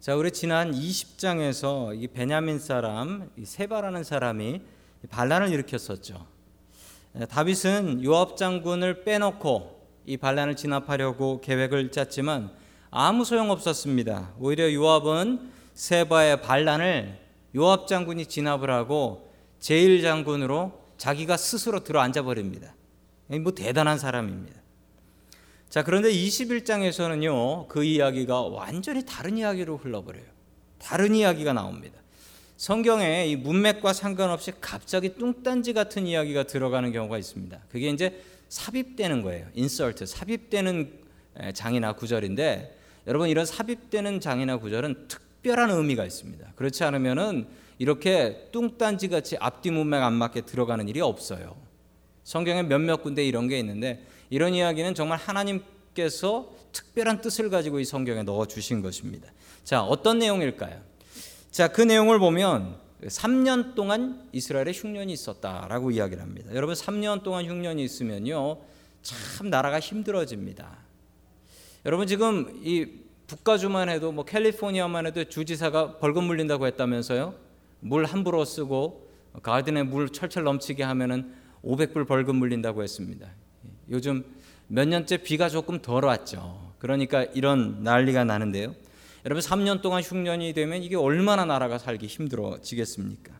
자, 우리 지난 20장에서 이 베냐민 사람 이 세바라는 사람이 반란을 일으켰었죠. 다윗은 요압 장군을 빼놓고 이 반란을 진압하려고 계획을 짰지만 아무 소용 없었습니다. 오히려 요압은 세바의 반란을 요압 장군이 진압을 하고 제일 장군으로 자기가 스스로 들어 앉아 버립니다. 뭐 대단한 사람입니다. 자, 그런데 21장에서는요, 그 이야기가 완전히 다른 이야기로 흘러버려요. 다른 이야기가 나옵니다. 성경에 이 문맥과 상관없이 갑자기 뚱딴지 같은 이야기가 들어가는 경우가 있습니다. 그게 이제 삽입되는 거예요. 인설트, 삽입되는 장이나 구절인데 여러분 이런 삽입되는 장이나 구절은 특별한 의미가 있습니다. 그렇지 않으면은 이렇게 뚱딴지 같이 앞뒤 문맥 안 맞게 들어가는 일이 없어요. 성경에 몇몇 군데 이런 게 있는데 이런 이야기는 정말 하나님께서 특별한 뜻을 가지고 이 성경에 넣어 주신 것입니다. 자, 어떤 내용일까요? 자, 그 내용을 보면 3년 동안 이스라엘에 흉년이 있었다라고 이야기를 합니다. 여러분 3년 동안 흉년이 있으면요. 참 나라가 힘들어집니다. 여러분 지금 이 북가주만 해도 뭐 캘리포니아만 해도 주지사가 벌금 물린다고 했다면서요? 물 함부로 쓰고 가든에 물 철철 넘치게 하면은 500불 벌금 물린다고 했습니다. 요즘 몇 년째 비가 조금 덜 왔죠. 그러니까 이런 난리가 나는데요. 여러분 3년 동안 흉년이 되면 이게 얼마나 나라가 살기 힘들어지겠습니까?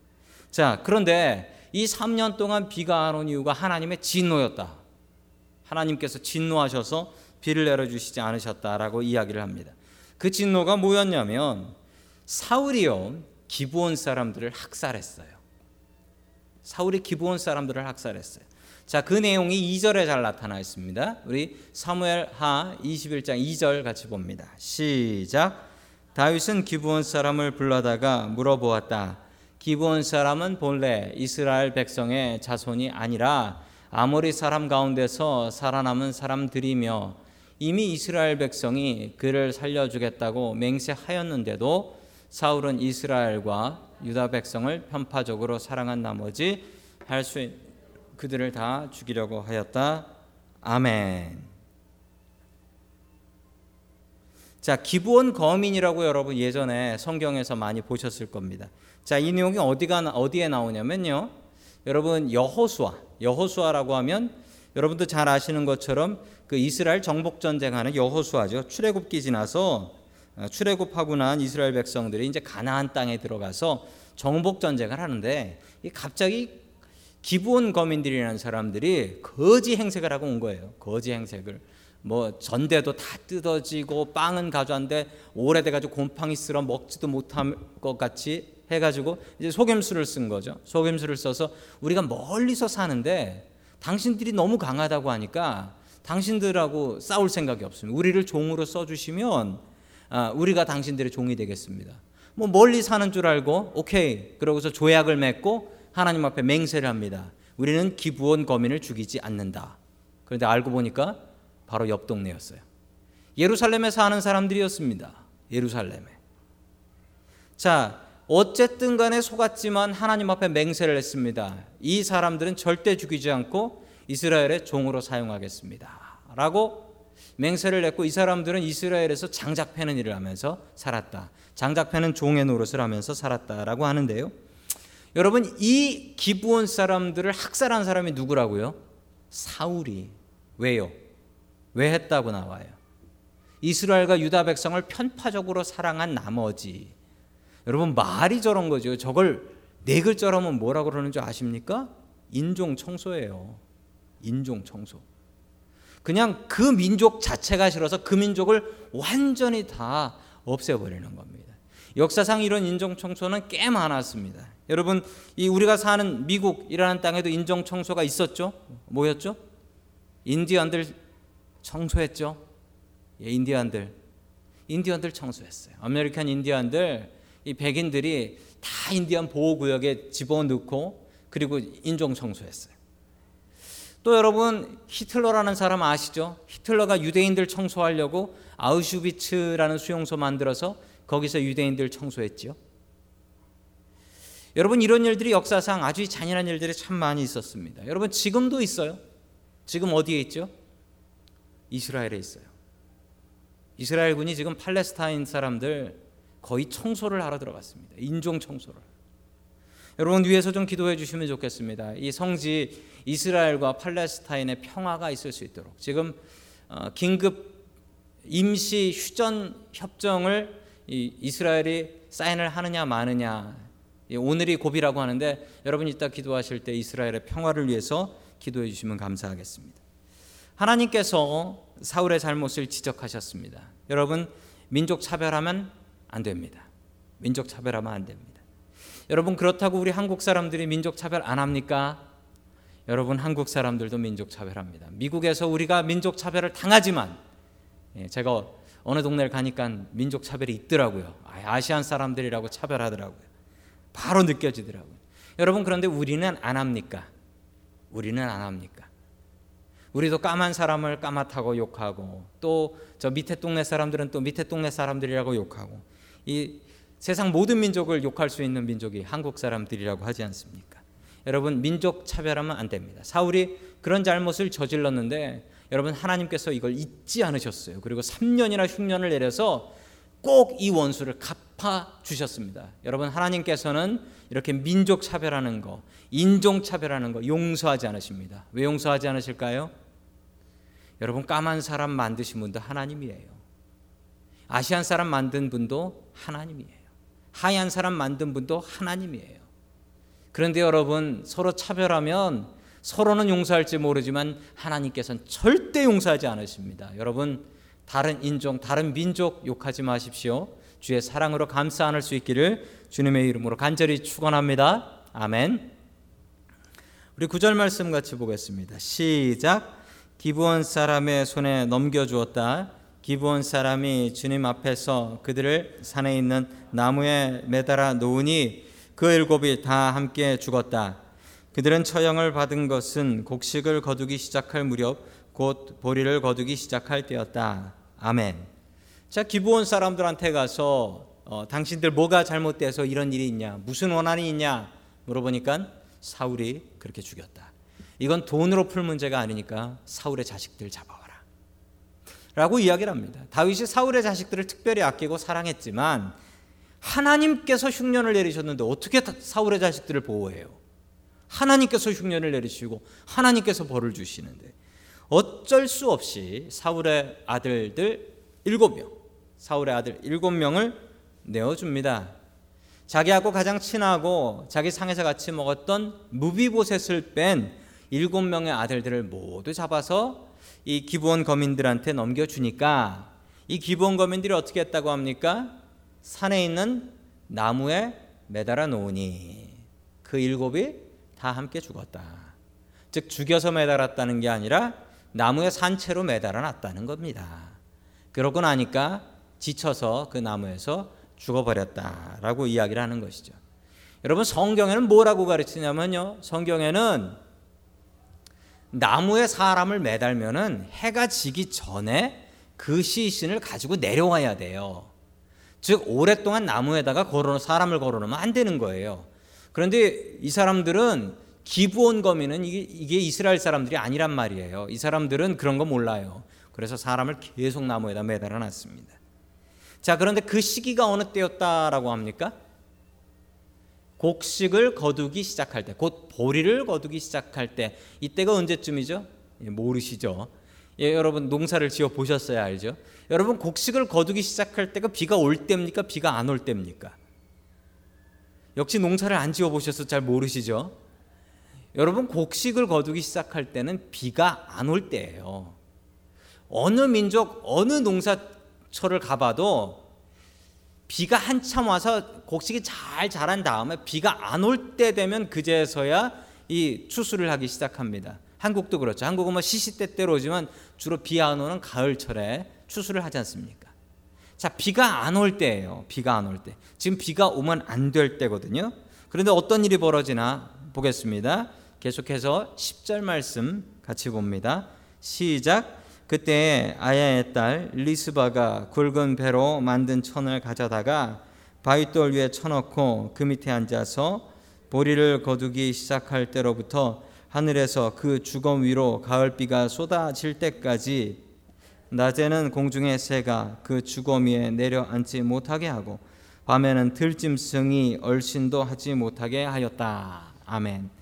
자, 그런데 이 3년 동안 비가 안 온 이유가 하나님의 진노였다. 하나님께서 진노하셔서 비를 내려 주시지 않으셨다라고 이야기를 합니다. 그 진노가 뭐였냐면 사울이요 기브온 사람들을 학살했어요. 사울이 기브온 사람들을 학살했어요. 자, 그 내용이 2절에 잘 나타나 있습니다. 우리 사무엘 하 21장 2절 같이 봅니다. 시작. 다윗은 기브온 사람을 불러다가 물어보았다. 기브온 사람은 본래 이스라엘 백성의 자손이 아니라 아모리 사람 가운데서 살아남은 사람들이며 이미 이스라엘 백성이 그를 살려주겠다고 맹세하였는데도 사울은 이스라엘과 유다 백성을 편파적으로 사랑한 나머지 할 수 그들을 다 죽이려고 하였다. 아멘. 자, 기브온 거민이라고 여러분 예전에 성경에서 많이 보셨을 겁니다. 자, 이 내용이 어디가 어디에 나오냐면요. 여러분 여호수아, 여호수아라고 하면 여러분도 잘 아시는 것처럼 그 이스라엘 정복 전쟁하는 여호수아죠. 출애굽기 지나서 어, 출애굽하고 난 이스라엘 백성들이 이제 가나안 땅에 들어가서 정복 전쟁을 하는데 갑자기 기부온 거민들이라는 사람들이 거지 행색을 하고 온 거예요. 거지 행색을. 뭐 전대도 다 뜯어지고 빵은 가져왔는데 오래돼 가지고 곰팡이 쓸어 먹지도 못할 것 같이 해가지고 이제 속임수를 쓴 거죠. 속임수를 써서 우리가 멀리서 사는데 당신들이 너무 강하다고 하니까 당신들하고 싸울 생각이 없습니다. 우리를 종으로 써주시면 아, 우리가 당신들의 종이 되겠습니다. 뭐 멀리 사는 줄 알고 오케이 그러고서 조약을 맺고 하나님 앞에 맹세를 합니다. 우리는 기부원 거민을 죽이지 않는다. 그런데 알고 보니까 바로 옆 동네였어요. 예루살렘에 사는 사람들이었습니다. 예루살렘에. 자, 어쨌든 간에 속았지만 하나님 앞에 맹세를 했습니다. 이 사람들은 절대 죽이지 않고 이스라엘의 종으로 사용하겠습니다. 라고 맹세를 했고 이 사람들은 이스라엘에서 장작 패는 일을 하면서 살았다. 장작 패는 종의 노릇을 하면서 살았다라고 하는데요. 여러분 이 기브온 사람들을 학살한 사람이 누구라고요? 사울이 왜요? 왜 했다고 나와요? 이스라엘과 유다 백성을 편파적으로 사랑한 나머지 여러분 말이 저런 거죠. 저걸 네 글자로 하면 뭐라고 그러는 줄 아십니까? 인종 청소예요. 인종 청소. 그냥 그 민족 자체가 싫어서 그 민족을 완전히 다 없애버리는 겁니다. 역사상 이런 인종 청소는 꽤 많았습니다. 여러분, 이 우리가 사는 미국이라는 땅에도 인종 청소가 있었죠? 뭐였죠? 인디언들 청소했죠? 예, 인디언들. 인디언들 청소했어요. 아메리칸 인디언들, 이 백인들이 다 인디언 보호 구역에 집어넣고 그리고 인종 청소했어요. 또 여러분 히틀러라는 사람 아시죠? 히틀러가 유대인들 청소하려고 아우슈비츠라는 수용소 만들어서 거기서 유대인들 청소했지요. 여러분 이런 일들이 역사상 아주 잔인한 일들이 참 많이 있었습니다. 여러분 지금도 있어요. 지금 어디에 있죠? 이스라엘에 있어요. 이스라엘군이 지금 팔레스타인 사람들 거의 청소를 하러 들어갔습니다. 인종 청소를. 여러분 위에서 좀 기도해 주시면 좋겠습니다. 이 성지 이스라엘과 팔레스타인의 평화가 있을 수 있도록 지금 어, 긴급 임시 휴전 협정을 이스라엘이 사인을 하느냐 마느냐 오늘이 고비라고 하는데 여러분 이따 기도하실 때 이스라엘의 평화를 위해서 기도해 주시면 감사하겠습니다. 하나님께서 사울의 잘못을 지적하셨습니다. 여러분 민족 차별하면 안 됩니다. 민족 차별하면 안 됩니다. 여러분 그렇다고 우리 한국 사람들이 민족 차별 안 합니까? 여러분 한국 사람들도 민족 차별합니다. 미국에서 우리가 민족 차별을 당하지만 예, 제가 어느 동네를 가니까 민족 차별이 있더라고요. 아시안 사람들이라고 차별하더라고요. 바로 느껴지더라고요. 여러분 그런데 우리는 안 합니까? 우리는 안 합니까? 우리도 까만 사람을 까맣다고 욕하고 또 저 밑에 동네 사람들은 또 밑에 동네 사람들이라고 욕하고 이 세상 모든 민족을 욕할 수 있는 민족이 한국 사람들이라고 하지 않습니까? 여러분 민족 차별하면 안 됩니다. 사울이 그런 잘못을 저질렀는데 여러분 하나님께서 이걸 잊지 않으셨어요. 그리고 3년이나 흉년을 내려서 꼭 이 원수를 갚아 주셨습니다. 여러분 하나님께서는 이렇게 민족 차별하는 거, 인종 차별하는 거 용서하지 않으십니다. 왜 용서하지 않으실까요? 여러분 까만 사람 만드신 분도 하나님이에요. 아시안 사람 만든 분도 하나님이에요. 하얀 사람 만든 분도 하나님이에요. 그런데 여러분 서로 차별하면 서로는 용서할지 모르지만 하나님께서는 절대 용서하지 않으십니다. 여러분 다른 인종, 다른 민족 욕하지 마십시오. 주의 사랑으로 감싸 안을 수 있기를 주님의 이름으로 간절히 축원합니다. 아멘. 우리 구절 말씀 같이 보겠습니다. 시작. 기브온 사람의 손에 넘겨 주었다. 기브온 사람이 주님 앞에서 그들을 산에 있는 나무에 매달아 놓으니 그 일곱이 다 함께 죽었다. 그들은 처형을 받은 것은 곡식을 거두기 시작할 무렵 곧 보리를 거두기 시작할 때였다. 아멘. 자 기브온 사람들한테 가서 어, 당신들 뭐가 잘못돼서 이런 일이 있냐, 무슨 원한이 있냐 물어보니까 사울이 그렇게 죽였다. 이건 돈으로 풀 문제가 아니니까 사울의 자식들 잡아와라. 라고 이야기를 합니다. 다윗이 사울의 자식들을 특별히 아끼고 사랑했지만 하나님께서 흉년을 내리셨는데 어떻게 사울의 자식들을 보호해요? 하나님께서 흉년을 내리시고 하나님께서 벌을 주시는데 어쩔 수 없이 사울의 아들들 일곱 명, 사울의 아들 일곱 명을 내어줍니다. 자기하고 가장 친하고 자기 상에서 같이 먹었던 무비보셋을 뺀 일곱 명의 아들들을 모두 잡아서 이 기부원 거민들한테 넘겨주니까 이 기부원 거민들이 어떻게 했다고 합니까? 산에 있는 나무에 매달아 놓으니 그 일곱이 다 함께 죽었다. 즉 죽여서 매달았다는 게 아니라 나무에 산채로 매달아 놨다는 겁니다. 그러고 나니까 지쳐서 그 나무에서 죽어버렸다라고 이야기를 하는 것이죠. 여러분 성경에는 뭐라고 가르치냐면요. 성경에는 나무에 사람을 매달면은 해가 지기 전에 그 시신을 가지고 내려와야 돼요. 즉 오랫동안 나무에다가 걸어 사람을 걸어놓으면 안 되는 거예요. 그런데 이 사람들은 기부온 거미는 이게, 이게 이스라엘 사람들이 아니란 말이에요. 이 사람들은 그런 거 몰라요. 그래서 사람을 계속 나무에다 매달아 놨습니다. 자, 그런데 그 시기가 어느 때였다라고 합니까? 곡식을 거두기 시작할 때, 곧 보리를 거두기 시작할 때, 이때가 언제쯤이죠? 예, 모르시죠? 예, 여러분 농사를 지어 보셨어야 알죠? 여러분 곡식을 거두기 시작할 때가 비가 올 때입니까? 비가 안 올 때입니까? 역시 농사를 안 지어 보셔서 잘 모르시죠? 여러분 곡식을 거두기 시작할 때는 비가 안 올 때예요. 어느 민족 어느 농사처를 가봐도 비가 한참 와서 곡식이 잘 자란 다음에 비가 안 올 때 되면 그제서야 이 추수를 하기 시작합니다. 한국도 그렇죠. 한국은 뭐 시시때때로 오지만 주로 비 안 오는 가을철에 추수를 하지 않습니까? 자, 비가 안 올 때예요. 비가 안 올 때. 지금 비가 오면 안 될 때거든요. 그런데 어떤 일이 벌어지나 보겠습니다. 계속해서 10절 말씀 같이 봅니다. 시작. 그때 아야의 딸 리스바가 굵은 배로 만든 천을 가져다가 바위돌 위에 쳐놓고 그 밑에 앉아서 보리를 거두기 시작할 때로부터 하늘에서 그 주검 위로 가을비가 쏟아질 때까지 낮에는 공중의 새가 그 주검 위에 내려앉지 못하게 하고 밤에는 들짐승이 얼씬도 하지 못하게 하였다. 아멘.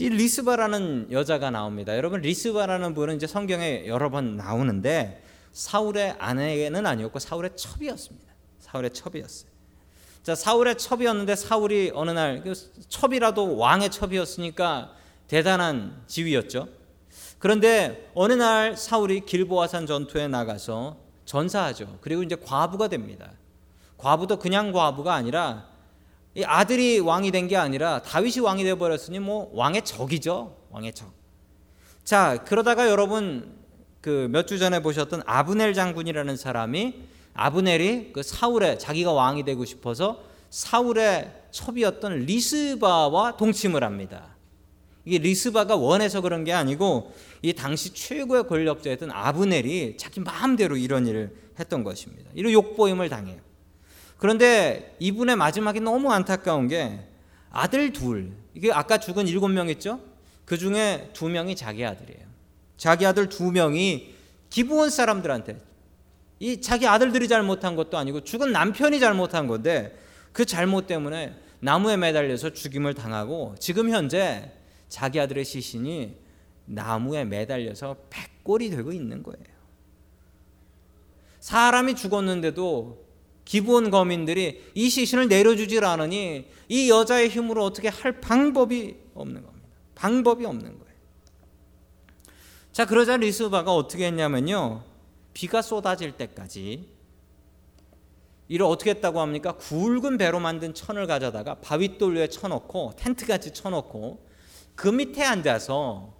이 리스바라는 여자가 나옵니다. 여러분 리스바라는 분은 이제 성경에 여러 번 나오는데 사울의 아내는 아니었고 사울의 첩이었습니다. 사울의 첩이었어요. 자 사울의 첩이었는데 사울이 어느 날그 첩이라도 왕의 첩이었으니까 대단한 지위였죠. 그런데 어느 날 사울이 길보아산 전투에 나가서 전사하죠. 그리고 이제 과부가 됩니다. 과부도 그냥 과부가 아니라 이 아들이 왕이 된 게 아니라 다윗이 왕이 되어 버렸으니 뭐 왕의 적이죠. 왕의 적. 자, 그러다가 여러분 그 몇 주 전에 보셨던 아브넬 장군이라는 사람이 아브넬이 그 사울의 자기가 왕이 되고 싶어서 사울의 첩이었던 리스바와 동침을 합니다. 이게 리스바가 원해서 그런 게 아니고 이 당시 최고의 권력자였던 아브넬이 자기 마음대로 이런 일을 했던 것입니다. 이런 욕보임을 당해요. 그런데 이분의 마지막이 너무 안타까운 게 아들 둘, 이게 아까 죽은 일곱 명 있죠? 그 중에 두 명이 자기 아들이에요. 자기 아들 두 명이 기부원 사람들한테 이 자기 아들들이 잘못한 것도 아니고 죽은 남편이 잘못한 건데 그 잘못 때문에 나무에 매달려서 죽임을 당하고 지금 현재 자기 아들의 시신이 나무에 매달려서 백골이 되고 있는 거예요. 사람이 죽었는데도 기부원 거민들이 이 시신을 내려주질 않으니 이 여자의 힘으로 어떻게 할 방법이 없는 겁니다. 방법이 없는 거예요. 자, 그러자 리스바가 어떻게 했냐면요. 비가 쏟아질 때까지 이를 어떻게 했다고 합니까? 굵은 배로 만든 천을 가져다가 바윗돌 위에 쳐놓고 텐트같이 쳐놓고 그 밑에 앉아서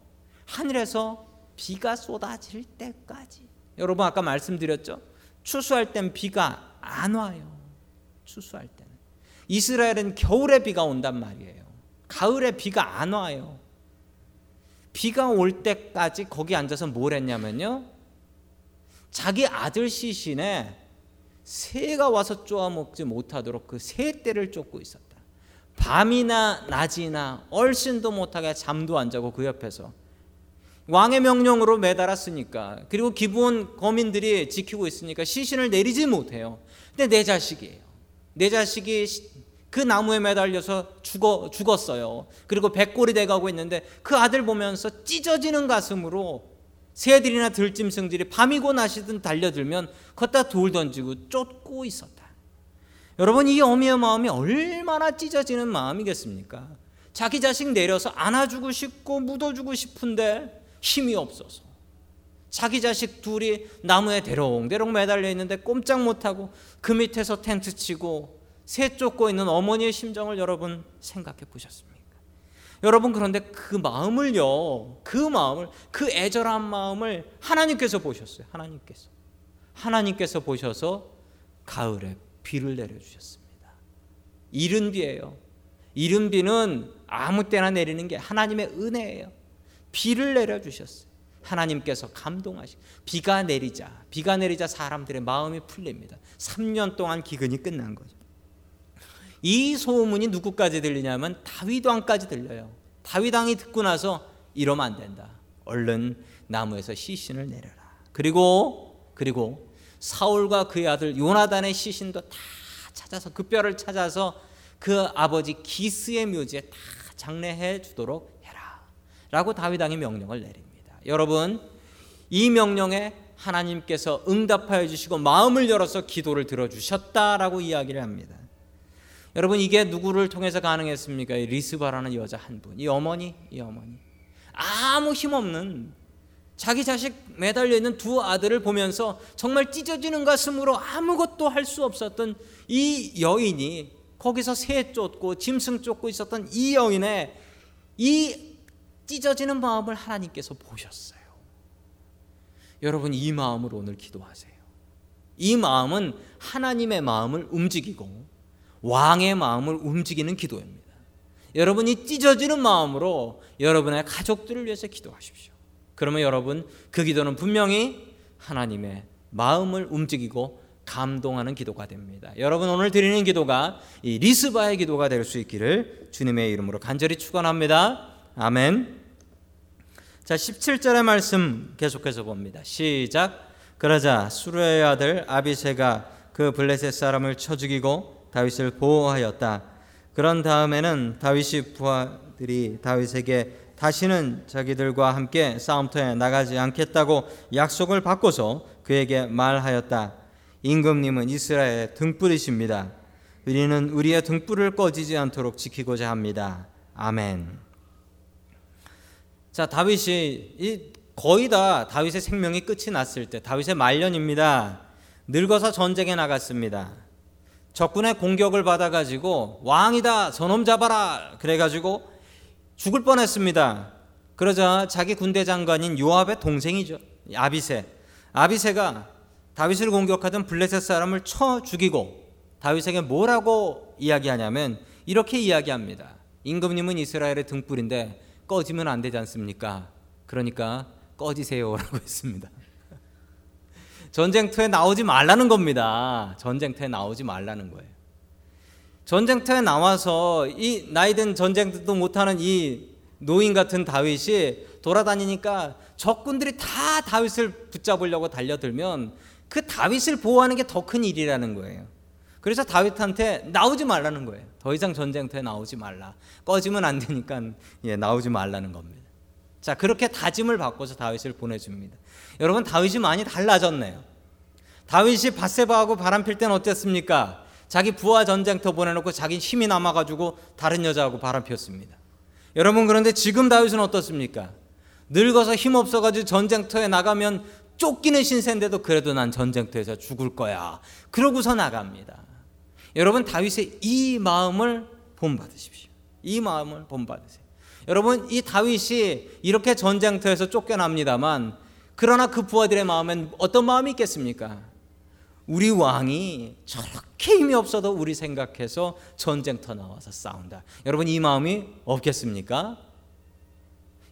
하늘에서 비가 쏟아질 때까지 여러분 아까 말씀드렸죠? 추수할 땐 비가 안 와요. 추수할 때는. 이스라엘은 겨울에 비가 온단 말이에요. 가을에 비가 안 와요. 비가 올 때까지 거기 앉아서 뭘 했냐면요. 자기 아들 시신에 새가 와서 쪼아먹지 못하도록 그 새떼를 쫓고 있었다. 밤이나 낮이나 얼씬도 못하게 잠도 안 자고 그 옆에서 왕의 명령으로 매달았으니까 그리고 기본 거민들이 지키고 있으니까 시신을 내리지 못해요. 근데 내 자식이에요. 내 자식이 그 나무에 매달려서 죽어 죽었어요. 그리고 백골이 돼가고 있는데 그 아들 보면서 찢어지는 가슴으로 새들이나 들짐승들이 밤이고 낮이든 달려들면 걷다 돌 던지고 쫓고 있었다. 여러분 이 어미의 마음이 얼마나 찢어지는 마음이겠습니까? 자기 자식 내려서 안아주고 싶고 묻어주고 싶은데 힘이 없어서 자기 자식 둘이 나무에 대롱대롱 매달려 있는데 꼼짝 못하고 그 밑에서 텐트 치고 새 쫓고 있는 어머니의 심정을 여러분 생각해 보셨습니까? 여러분 그런데 그 마음을요, 그 마음을 그 애절한 마음을 하나님께서 보셨어요. 하나님께서 하나님께서 보셔서 가을에 비를 내려 주셨습니다. 이른 비예요. 이른 비는 아무 때나 내리는 게 하나님의 은혜예요. 비를 내려 주셨어요. 하나님께서 감동하시 비가 내리자 비가 내리자 사람들의 마음이 풀립니다. 3년 동안 기근이 끝난 거죠. 이 소문이 누구까지 들리냐면 다윗 왕까지 들려요. 다윗 왕이 듣고 나서 이러면 안 된다. 얼른 나무에서 시신을 내려라. 그리고 그리고 사울과 그의 아들 요나단의 시신도 다 찾아서 그 뼈를 찾아서 그 아버지 기스의 묘지에 다 장례해 주도록 해라. 라고 다윗 왕이 명령을 내립니다. 여러분 이 명령에 하나님께서 응답하여 주시고 마음을 열어서 기도를 들어 주셨다라고 이야기를 합니다. 여러분 이게 누구를 통해서 가능했습니까? 리스바라는 여자 한 분. 이 어머니, 이 어머니. 아무 힘 없는 자기 자식 매달려 있는 두 아들을 보면서 정말 찢어지는 가슴으로 아무것도 할 수 없었던 이 여인이 거기서 새 쫓고 짐승 쫓고 있었던 이 여인의 이 찢어지는 마음을 하나님께서 보셨어요. 여러분 이 마음으로 오늘 기도하세요. 이 마음은 하나님의 마음을 움직이고 왕의 마음을 움직이는 기도입니다. 여러분이 찢어지는 마음으로 여러분의 가족들을 위해서 기도하십시오. 그러면 여러분 그 기도는 분명히 하나님의 마음을 움직이고 감동하는 기도가 됩니다. 여러분 오늘 드리는 기도가 이 리스바의 기도가 될 수 있기를 주님의 이름으로 간절히 축원합니다. 아멘. 자, 17절의 말씀 계속해서 봅니다. 시작. 그러자 수르의 아들 아비세가 그 블레셋 사람을 쳐 죽이고 다윗을 보호하였다. 그런 다음에는 다윗이 부하들이 다윗에게 다시는 자기들과 함께 싸움터에 나가지 않겠다고 약속을 받고서 그에게 말하였다. 임금님은 이스라엘의 등불이십니다. 우리는 우리의 등불을 꺼지지 않도록 지키고자 합니다. 아멘. 자, 다윗이 이 거의 다 다윗의 생명이 끝이 났을 때 다윗의 말년입니다. 늙어서 전쟁에 나갔습니다. 적군의 공격을 받아가지고 왕이다 저놈 잡아라 그래가지고 죽을 뻔했습니다. 그러자 자기 군대 장관인 요압의 동생이죠 아비세 아비세가 다윗을 공격하던 블레셋 사람을 쳐 죽이고 다윗에게 뭐라고 이야기하냐면 이렇게 이야기합니다. 임금님은 이스라엘의 등불인데 꺼지면 안 되지 않습니까? 그러니까 꺼지세요라고 했습니다. 전쟁터에 나오지 말라는 겁니다. 전쟁터에 나오지 말라는 거예요. 전쟁터에 나와서 이 나이든 전쟁도 못하는 이 노인 같은 다윗이 돌아다니니까 적군들이 다 다윗을 붙잡으려고 달려들면 그 다윗을 보호하는 게 더 큰 일이라는 거예요. 그래서 다윗한테 나오지 말라는 거예요. 더 이상 전쟁터에 나오지 말라. 꺼지면 안 되니까 예, 나오지 말라는 겁니다. 자, 그렇게 다짐을 받고서 다윗을 보내줍니다. 여러분, 다윗이 많이 달라졌네요. 다윗이 바세바하고 바람필 때는 어땠습니까? 자기 부하 전쟁터 보내놓고 자기 힘이 남아가지고 다른 여자하고 바람 피웠습니다. 여러분, 그런데 지금 다윗은 어떻습니까? 늙어서 힘 없어가지고 전쟁터에 나가면 쫓기는 신세인데도 그래도 난 전쟁터에서 죽을 거야. 그러고서 나갑니다. 여러분 다윗의 이 마음을 본받으십시오. 이 마음을 본받으세요. 여러분 이 다윗이 이렇게 전쟁터에서 쫓겨납니다만 그러나 그 부하들의 마음엔 어떤 마음이 있겠습니까? 우리 왕이 저렇게 힘이 없어도 우리 생각해서 전쟁터 나와서 싸운다. 여러분 이 마음이 없겠습니까?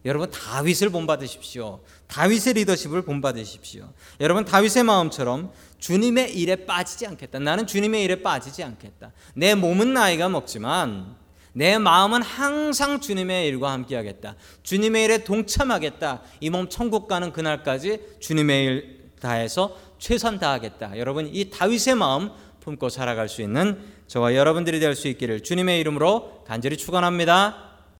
여러분 다윗을 본받으십시오. 다윗의 리더십을 본받으십시오. 여러분 다윗의 마음처럼 주님의 일에 빠지지 않겠다. 나는 주님의 일에 빠지지 않겠다. 내 몸은 나이가 먹지만 내 마음은 항상 주님의 일과 함께하겠다. 주님의 일에 동참하겠다. 이 몸 천국 가는 그날까지 주님의 일 다해서 최선 다하겠다. 여러분 이 다윗의 마음 품고 살아갈 수 있는 저와 여러분들이 될 수 있기를 주님의 이름으로 간절히 축원합니다.